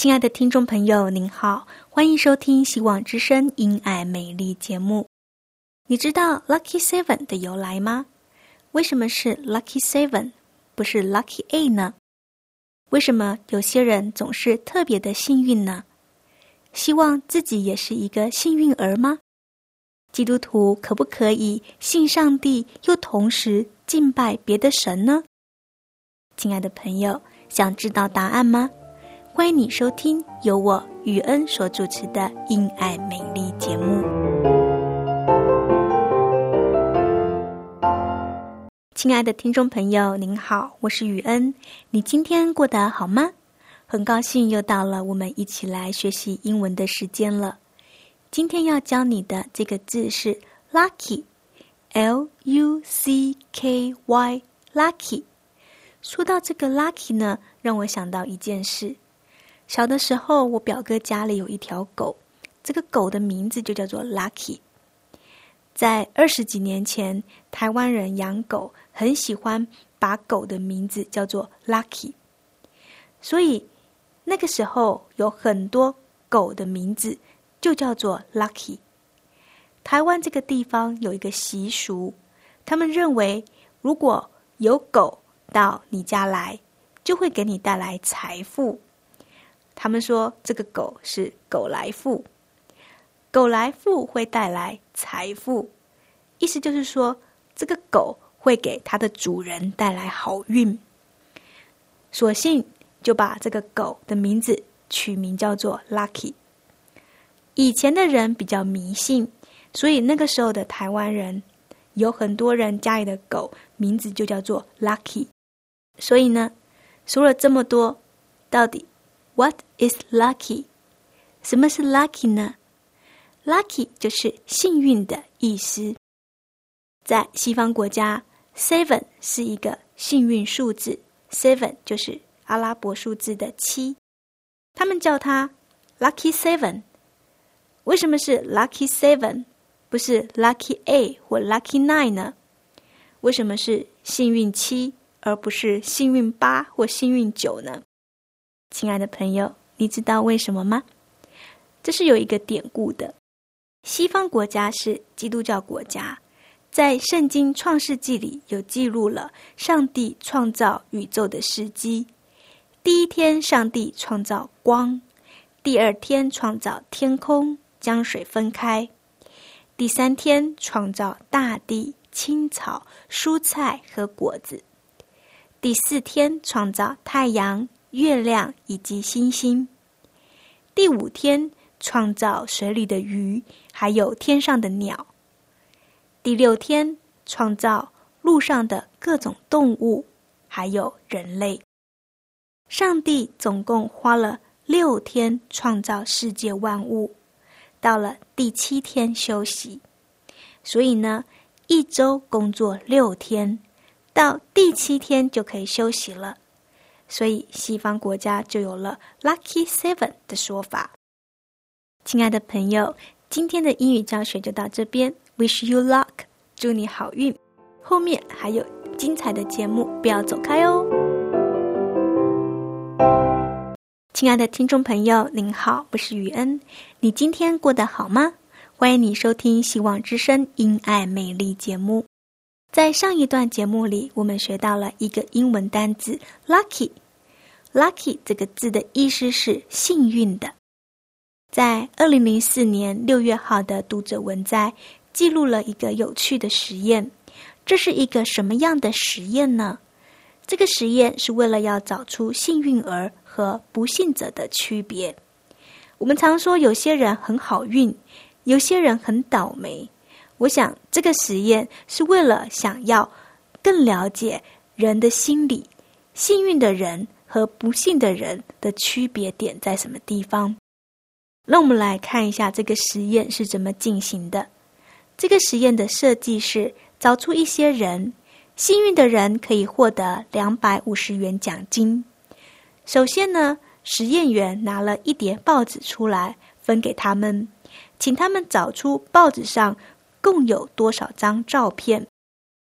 亲爱的听众朋友，您好，欢迎收听《希望之声·因爱美丽》节目。你知道 “Lucky Seven” 的由来吗？为什么是 “Lucky Seven”，不是 “Lucky ei 呢？为什么有些人总是特别的幸运呢？希望自己也是一个幸运儿吗？基督徒可不可以信上帝，又同时敬拜别的神呢？亲爱的朋友，想知道答案吗？欢迎你收听由我雨恩所主持的《因爱美丽》节目。亲爱的听众朋友，您好，我是雨恩。你今天过得好吗？很高兴又到了我们一起来学习英文的时间了。今天要教你的这个字是 “lucky”，L U C K Y，lucky。说到这个 “lucky” 呢，让我想到一件事。小的时候，我表哥家里有一条狗，这个狗的名字就叫做 Lucky。在二十几年前，台湾人养狗很喜欢把狗的名字叫做 Lucky，所以那个时候有很多狗的名字就叫做 Lucky。台湾这个地方有一个习俗，他们认为如果有狗到你家来，就会给你带来财富。他们说这个狗是狗来富，狗来富会带来财富，意思就是说这个狗会给它的主人带来好运。索性就把这个狗的名字取名叫做 Lucky。以前的人比较迷信，所以那个时候的台湾人有很多人家里的狗名字就叫做 Lucky。所以呢，说了这么多，到底？What is lucky？什么是 lucky 呢？Lucky 就是幸运的意思。在西方国家，seven 是一个幸运数字，seven 就是阿拉伯数字的七，他们叫它 lucky seven。为什么是 lucky seven，不是 lucky eight 或 lucky nine 呢？为什么是幸运七，而不是幸运八或幸运九呢？亲爱的朋友，你知道为什么吗？这是有一个典故的。西方国家是基督教国家，在圣经创世纪里有记录了上帝创造宇宙的时机。第一天，上帝创造光；第二天，创造天空，将水分开；第三天，创造大地、青草、蔬菜和果子；第四天，创造太阳。月亮以及星星。第五天创造水里的鱼，还有天上的鸟。第六天创造路上的各种动物，还有人类。上帝总共花了六天创造世界万物，到了第七天休息。所以呢，一周工作六天，到第七天就可以休息了。所以，西方国家就有了 “lucky seven” 的说法。亲爱的朋友，今天的英语教学就到这边。Wish you luck，祝你好运。后面还有精彩的节目，不要走开哦。亲爱的听众朋友，您好，我是雨恩。你今天过得好吗？欢迎你收听《希望之声·因爱美丽》节目。在上一段节目里，我们学到了一个英文单词 “lucky”。“Lucky” 这个字的意思是幸运的。在二零零四年六月号的读者文摘记录了一个有趣的实验。这是一个什么样的实验呢？这个实验是为了要找出幸运儿和不幸者的区别。我们常说有些人很好运，有些人很倒霉。我想这个实验是为了想要更了解人的心理，幸运的人和不幸的人的区别点在什么地方。那我们来看一下这个实验是怎么进行的。这个实验的设计是。找出一些人，幸运的人可以获得两百五十元奖金。首先呢，实验员拿了一叠报纸出来，分给他们，请他们找出报纸上共有多少张照片。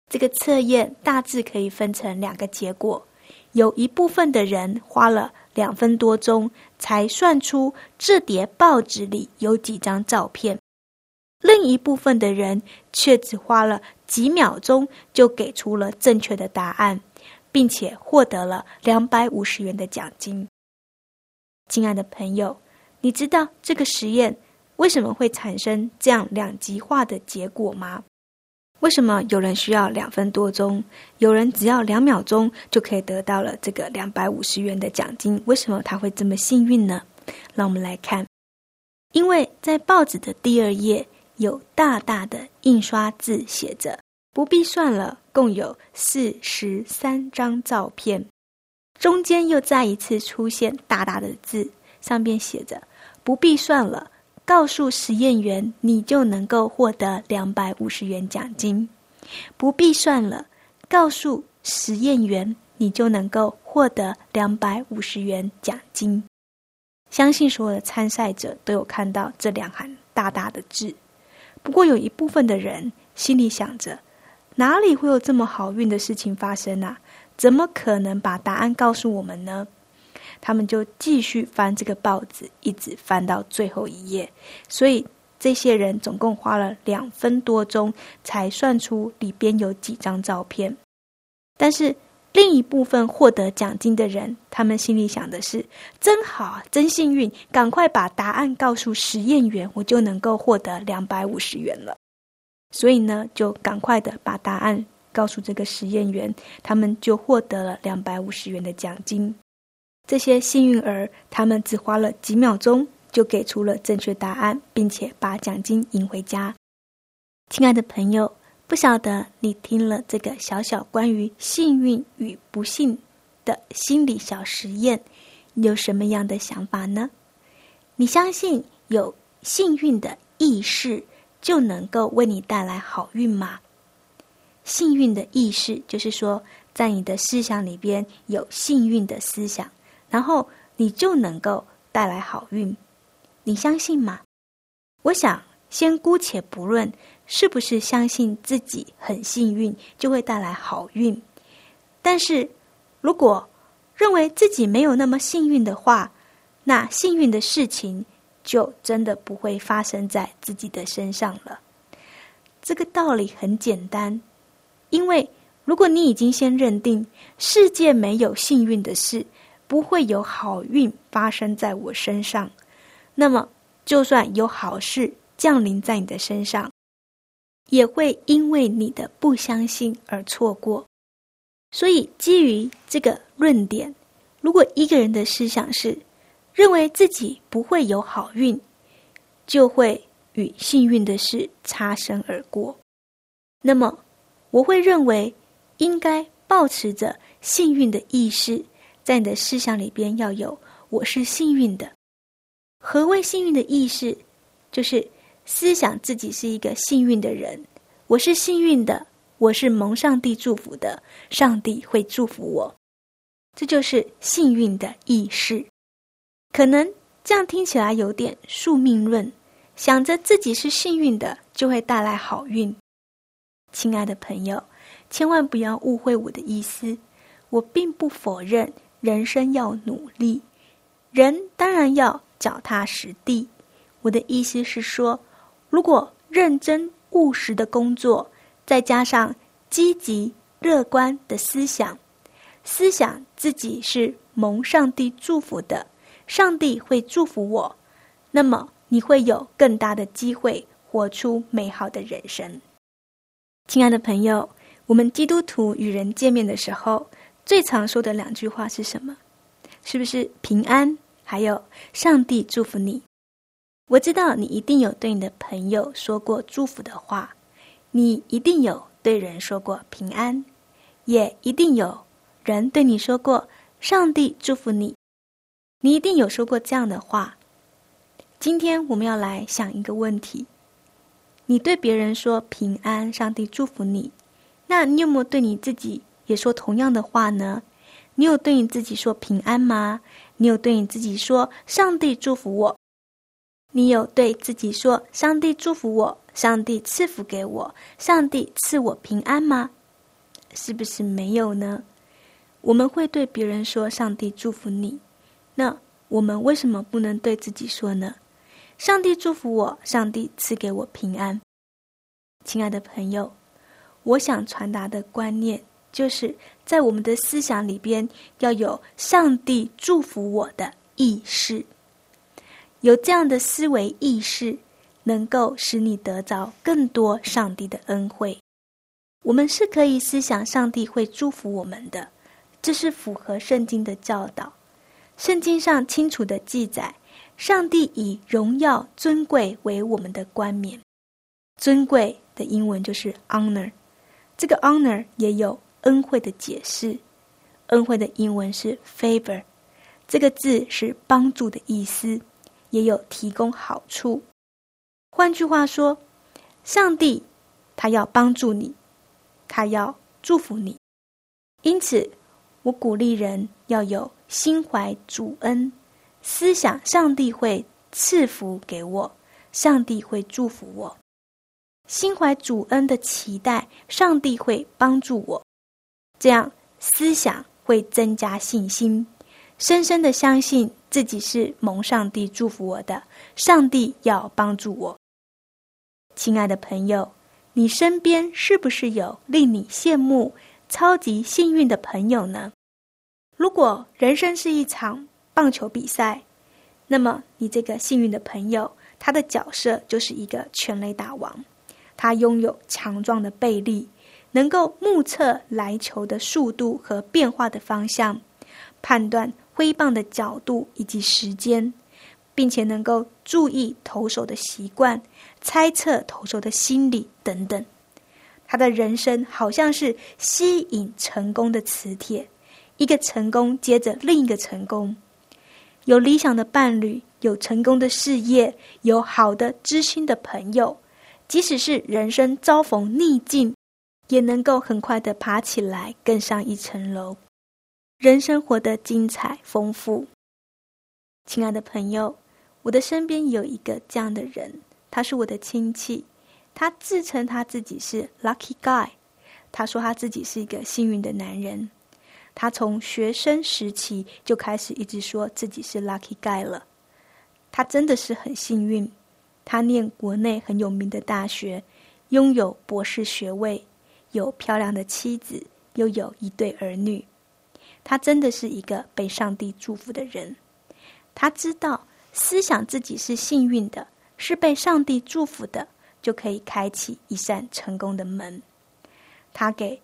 这个测验大致可以分成两个结果：有一部分的人花了两分多钟才算出这叠报纸里有几张照片。另一部分的人却只花了几秒钟就给出了正确的答案，并且获得了两百五十元的奖金。亲爱的朋友，你知道这个实验为什么会产生这样两极化的结果吗？为什么有人需要两分多钟，有人只要两秒钟就可以得到了这个两百五十元的奖金？为什么他会这么幸运呢？让我们来看，因为在报纸的第二页。有大大的印刷字写着“不必算了”，共有四十三张照片。中间又再一次出现大大的字，上面写着“不必算了”，告诉实验员你就能够获得两百五十元奖金。不必算了，告诉实验员你就能够获得两百五十元奖金。相信所有的参赛者都有看到这两行大大的字。不过有一部分的人心里想着，哪里会有这么好运的事情发生啊？怎么可能把答案告诉我们呢？他们就继续翻这个报纸，一直翻到最后一页。所以这些人总共花了两分多钟才算出里边有几张照片。但是。另一部分获得奖金的人，他们心里想的是：真好，真幸运！赶快把答案告诉实验员，我就能够获得两百五十元了。所以呢，就赶快的把答案告诉这个实验员，他们就获得了两百五十元的奖金。这些幸运儿，他们只花了几秒钟就给出了正确答案，并且把奖金赢回家。亲爱的朋友。不晓得你听了这个小小关于幸运与不幸的心理小实验，你有什么样的想法呢？你相信有幸运的意识就能够为你带来好运吗？幸运的意识就是说，在你的思想里边有幸运的思想，然后你就能够带来好运。你相信吗？我想先姑且不论。是不是相信自己很幸运就会带来好运？但是，如果认为自己没有那么幸运的话，那幸运的事情就真的不会发生在自己的身上了。这个道理很简单，因为如果你已经先认定世界没有幸运的事，不会有好运发生在我身上，那么就算有好事降临在你的身上。也会因为你的不相信而错过，所以基于这个论点，如果一个人的思想是认为自己不会有好运，就会与幸运的事擦身而过。那么，我会认为应该保持着幸运的意识，在你的思想里边要有“我是幸运的”。何谓幸运的意识？就是。思想自己是一个幸运的人，我是幸运的，我是蒙上帝祝福的，上帝会祝福我，这就是幸运的意识。可能这样听起来有点宿命论，想着自己是幸运的就会带来好运。亲爱的朋友，千万不要误会我的意思，我并不否认人生要努力，人当然要脚踏实地。我的意思是说。如果认真务实的工作，再加上积极乐观的思想，思想自己是蒙上帝祝福的，上帝会祝福我，那么你会有更大的机会活出美好的人生。亲爱的朋友，我们基督徒与人见面的时候，最常说的两句话是什么？是不是平安？还有上帝祝福你？我知道你一定有对你的朋友说过祝福的话，你一定有对人说过平安，也一定有人对你说过上帝祝福你。你一定有说过这样的话。今天我们要来想一个问题：你对别人说平安，上帝祝福你，那你有没有对你自己也说同样的话呢？你有对你自己说平安吗？你有对你自己说上帝祝福我？你有对自己说上帝祝福我，上帝赐福给我，上帝赐我平安吗？是不是没有呢？我们会对别人说上帝祝福你，那我们为什么不能对自己说呢？上帝祝福我，上帝赐给我平安。亲爱的朋友，我想传达的观念。就是在我们的思想里边要有上帝祝福我的意识，有这样的思维意识，能够使你得着更多上帝的恩惠。我们是可以思想上帝会祝福我们的，这是符合圣经的教导。圣经上清楚的记载，上帝以荣耀尊贵为我们的冠冕。尊贵的英文就是 honor，这个 honor 也有。恩惠的解释，恩惠的英文是 favor，这个字是帮助的意思，也有提供好处。换句话说，上帝他要帮助你，他要祝福你。因此，我鼓励人要有心怀主恩，思想上帝会赐福给我，上帝会祝福我，心怀主恩的期待，上帝会帮助我。这样思想会增加信心，深深的相信自己是蒙上帝祝福我的，上帝要帮助我。亲爱的朋友，你身边是不是有令你羡慕、超级幸运的朋友呢？如果人生是一场棒球比赛，那么你这个幸运的朋友，他的角色就是一个全垒打王，他拥有强壮的背力。能够目测来球的速度和变化的方向，判断挥棒的角度以及时间，并且能够注意投手的习惯，猜测投手的心理等等。他的人生好像是吸引成功的磁铁，一个成功接着另一个成功。有理想的伴侣，有成功的事业，有好的知心的朋友，即使是人生遭逢逆境。也能够很快的爬起来，更上一层楼，人生活得精彩丰富。亲爱的朋友，我的身边有一个这样的人，他是我的亲戚，他自称他自己是 lucky guy，他说他自己是一个幸运的男人。他从学生时期就开始一直说自己是 lucky guy 了。他真的是很幸运，他念国内很有名的大学，拥有博士学位。有漂亮的妻子，又有一对儿女，他真的是一个被上帝祝福的人。他知道，思想自己是幸运的，是被上帝祝福的，就可以开启一扇成功的门。他给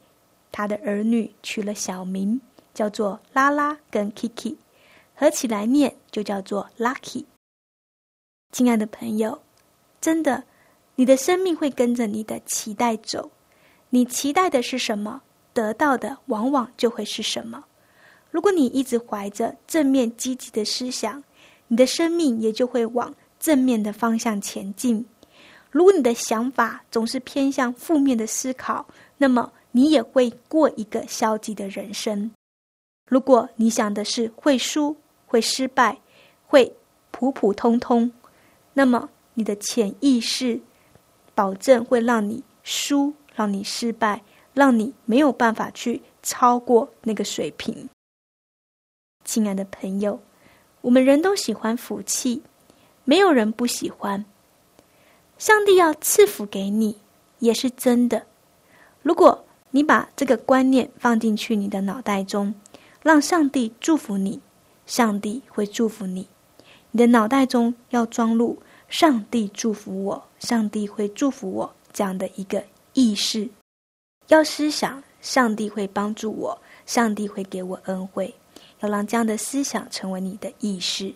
他的儿女取了小名，叫做拉拉跟 Kiki，合起来念就叫做 Lucky。亲爱的朋友，真的，你的生命会跟着你的期待走。你期待的是什么，得到的往往就会是什么。如果你一直怀着正面积极的思想，你的生命也就会往正面的方向前进。如果你的想法总是偏向负面的思考，那么你也会过一个消极的人生。如果你想的是会输、会失败、会普普通通，那么你的潜意识保证会让你输。让你失败，让你没有办法去超过那个水平。亲爱的朋友，我们人都喜欢福气，没有人不喜欢。上帝要赐福给你，也是真的。如果你把这个观念放进去你的脑袋中，让上帝祝福你，上帝会祝福你。你的脑袋中要装入“上帝祝福我，上帝会祝福我”这样的一个意识，要思想上帝会帮助我，上帝会给我恩惠，要让这样的思想成为你的意识。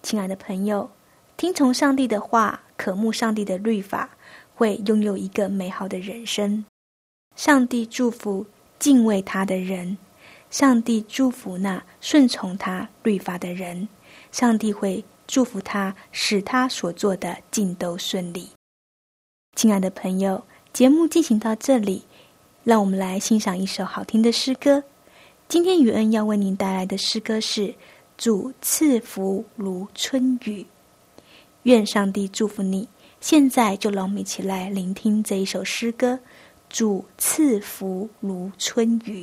亲爱的朋友，听从上帝的话，渴慕上帝的律法，会拥有一个美好的人生。上帝祝福敬畏他的人，上帝祝福那顺从他律法的人。上帝会祝福他，使他所做的尽都顺利。亲爱的朋友，节目进行到这里，让我们来欣赏一首好听的诗歌。今天雨恩要为您带来的诗歌是《主赐福如春雨》。愿上帝祝福你。现在就让我们一起来聆听这一首诗歌：《主赐福如春雨》。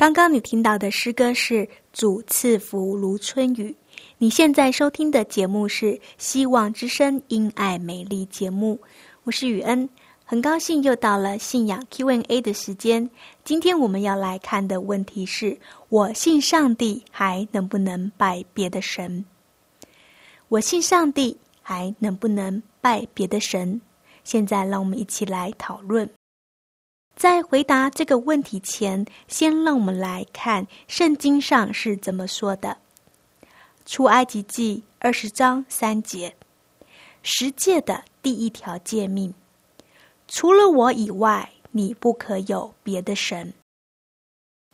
刚刚你听到的诗歌是“主赐福如春雨”。你现在收听的节目是《希望之声·因爱美丽》节目，我是雨恩，很高兴又到了信仰 Q&A 的时间。今天我们要来看的问题是：我信上帝，还能不能拜别的神？我信上帝，还能不能拜别的神？现在让我们一起来讨论。在回答这个问题前，先让我们来看圣经上是怎么说的。出埃及记二十章三节，十诫的第一条诫命：除了我以外，你不可有别的神。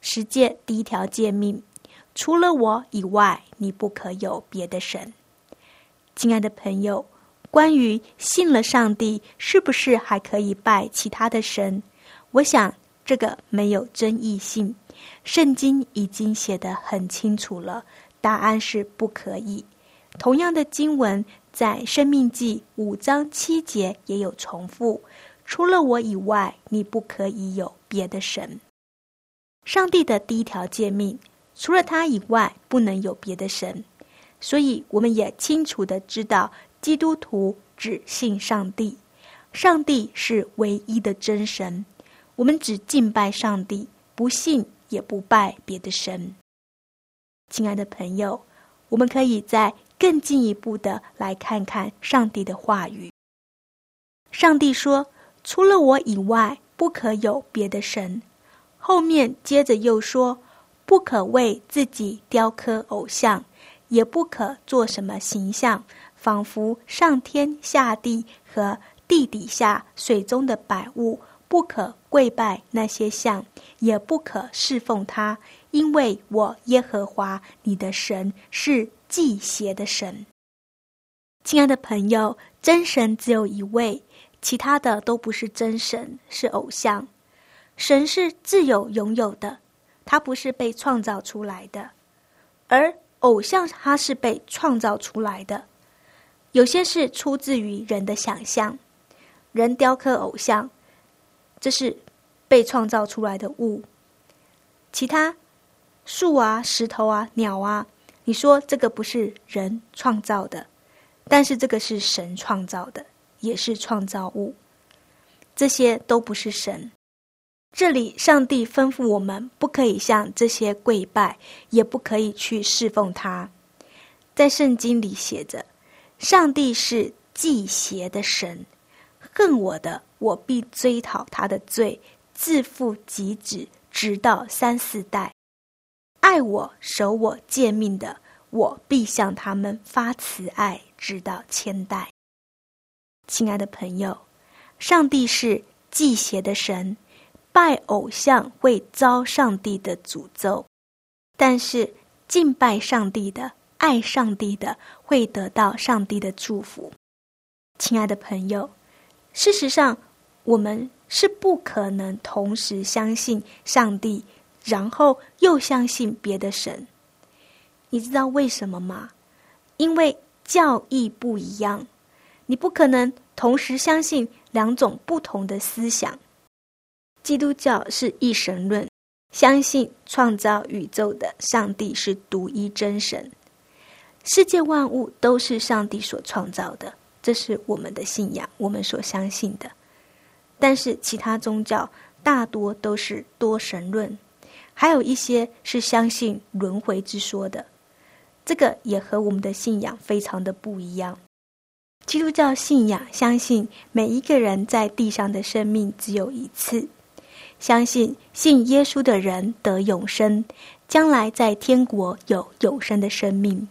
十诫第一条诫命：除了我以外，你不可有别的神。亲爱的朋友。关于信了上帝，是不是还可以拜其他的神？我想这个没有争议性，圣经已经写得很清楚了，答案是不可以。同样的经文在《生命记》五章七节也有重复：“除了我以外，你不可以有别的神。”上帝的第一条诫命，除了他以外，不能有别的神。所以，我们也清楚的知道，基督徒只信上帝，上帝是唯一的真神。我们只敬拜上帝，不信也不拜别的神。亲爱的朋友，我们可以再更进一步的来看看上帝的话语。上帝说：“除了我以外，不可有别的神。”后面接着又说：“不可为自己雕刻偶像，也不可做什么形象，仿佛上天下地和地底下水中的百物，不可跪拜那些像，也不可侍奉他，因为我耶和华你的神是祭邪的神。”亲爱的朋友，真神只有一位，其他的都不是真神，是偶像。神是自有拥有的，它不是被创造出来的；而偶像它是被创造出来的。有些是出自于人的想象，人雕刻偶像，这是被创造出来的物。其他树啊、石头啊、鸟啊，你说这个不是人创造的，但是这个是神创造的，也是创造物。这些都不是神。这里，上帝吩咐我们不可以向这些跪拜，也不可以去侍奉他。在圣经里写着：“上帝是祭邪的神，恨我的，我必追讨他的罪，自负及子，直到三四代；爱我、守我诫命的，我必向他们发慈爱，直到千代。”亲爱的朋友，上帝是祭邪的神。拜偶像会遭上帝的诅咒，但是敬拜上帝的、爱上帝的会得到上帝的祝福。亲爱的朋友，事实上我们是不可能同时相信上帝，然后又相信别的神。你知道为什么吗？因为教义不一样，你不可能同时相信两种不同的思想。基督教是一神论，相信创造宇宙的上帝是独一真神，世界万物都是上帝所创造的，这是我们的信仰，我们所相信的。但是其他宗教大多都是多神论，还有一些是相信轮回之说的，这个也和我们的信仰非常的不一样。基督教信仰相信每一个人在地上的生命只有一次。相信信耶稣的人得永生，将来在天国有永生的生命。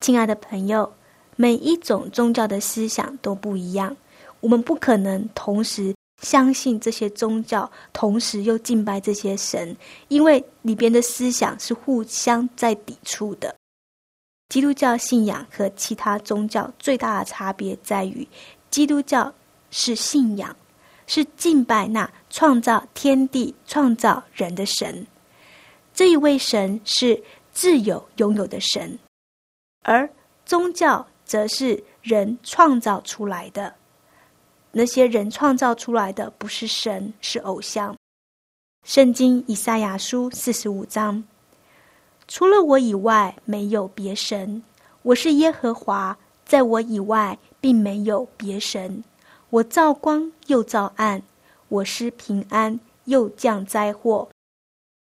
亲爱的朋友，每一种宗教的思想都不一样，我们不可能同时相信这些宗教，同时又敬拜这些神，因为里边的思想是互相在抵触的。基督教信仰和其他宗教最大的差别在于，基督教是信仰。是敬拜那创造天地、创造人的神，这一位神是自有拥有的神，而宗教则是人创造出来的。那些人创造出来的不是神，是偶像。圣经以赛亚书四十五章：除了我以外，没有别神。我是耶和华，在我以外，并没有别神。我造光又造暗，我施平安又降灾祸，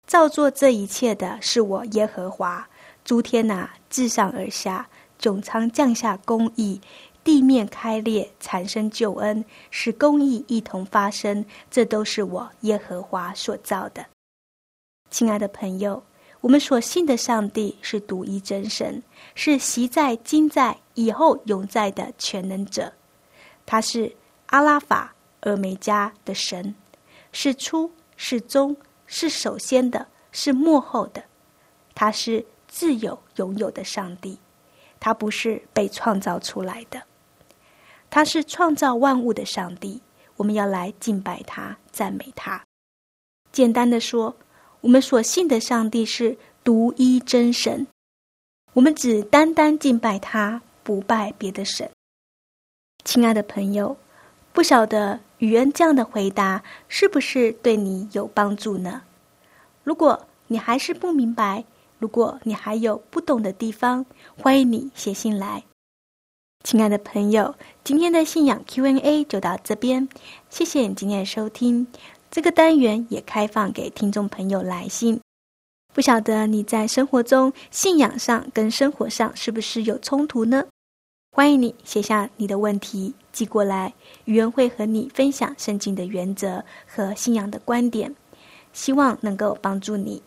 造作这一切的是我耶和华。诸天呐，自上而下，穹苍降下公义，地面开裂，产生救恩，使公义一同发生。这都是我耶和华所造的。亲爱的朋友，我们所信的上帝是独一真神，是习在、今在、以后永在的全能者，他是。阿拉法、俄梅加的神，是初是终是首先的，是幕后的。他是自有拥有的上帝，他不是被创造出来的。他是创造万物的上帝，我们要来敬拜他、赞美他。简单的说，我们所信的上帝是独一真神，我们只单单敬拜他，不拜别的神。亲爱的朋友，不晓得雨恩这样的回答是不是对你有帮助呢？如果你还是不明白，如果你还有不懂的地方，欢迎你写信来。亲爱的朋友，今天的信仰 Q&A 就到这边，谢谢你今天的收听。这个单元也开放给听众朋友来信。不晓得你在生活中信仰上跟生活上是不是有冲突呢？欢迎你写下你的问题寄过来，语言会和你分享圣经的原则和信仰的观点，希望能够帮助你。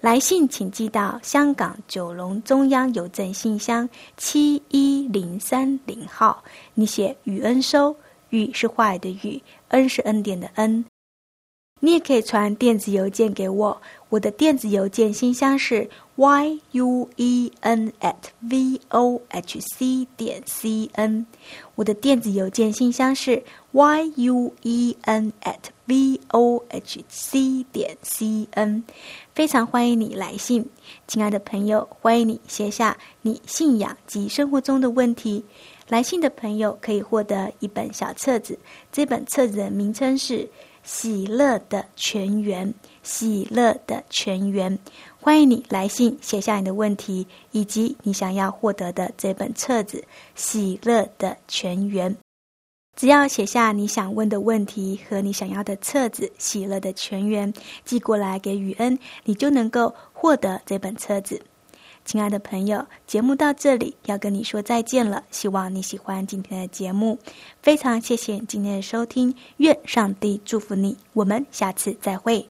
来信请寄到香港九龙中央邮政信箱七一零三零号。你写“雨恩收”，“雨”是坏的“雨”，“恩”是恩典的“恩”。你也可以传电子邮件给我，我的电子邮件信箱是 y u e n at v o h c 点 c n。我的电子邮件信箱是 y u e n at v o h c 点 c n。非常欢迎你来信，亲爱的朋友，欢迎你写下你信仰及生活中的问题。来信的朋友可以获得一本小册子，这本册子的名称是。喜乐的泉源，喜乐的泉源，欢迎你来信写下你的问题，以及你想要获得的这本册子《喜乐的泉源》。只要写下你想问的问题和你想要的册子《喜乐的泉源》，寄过来给雨恩，你就能够获得这本册子。亲爱的朋友，节目到这里要跟你说再见了。希望你喜欢今天的节目，非常谢谢今天的收听，愿上帝祝福你。我们下次再会。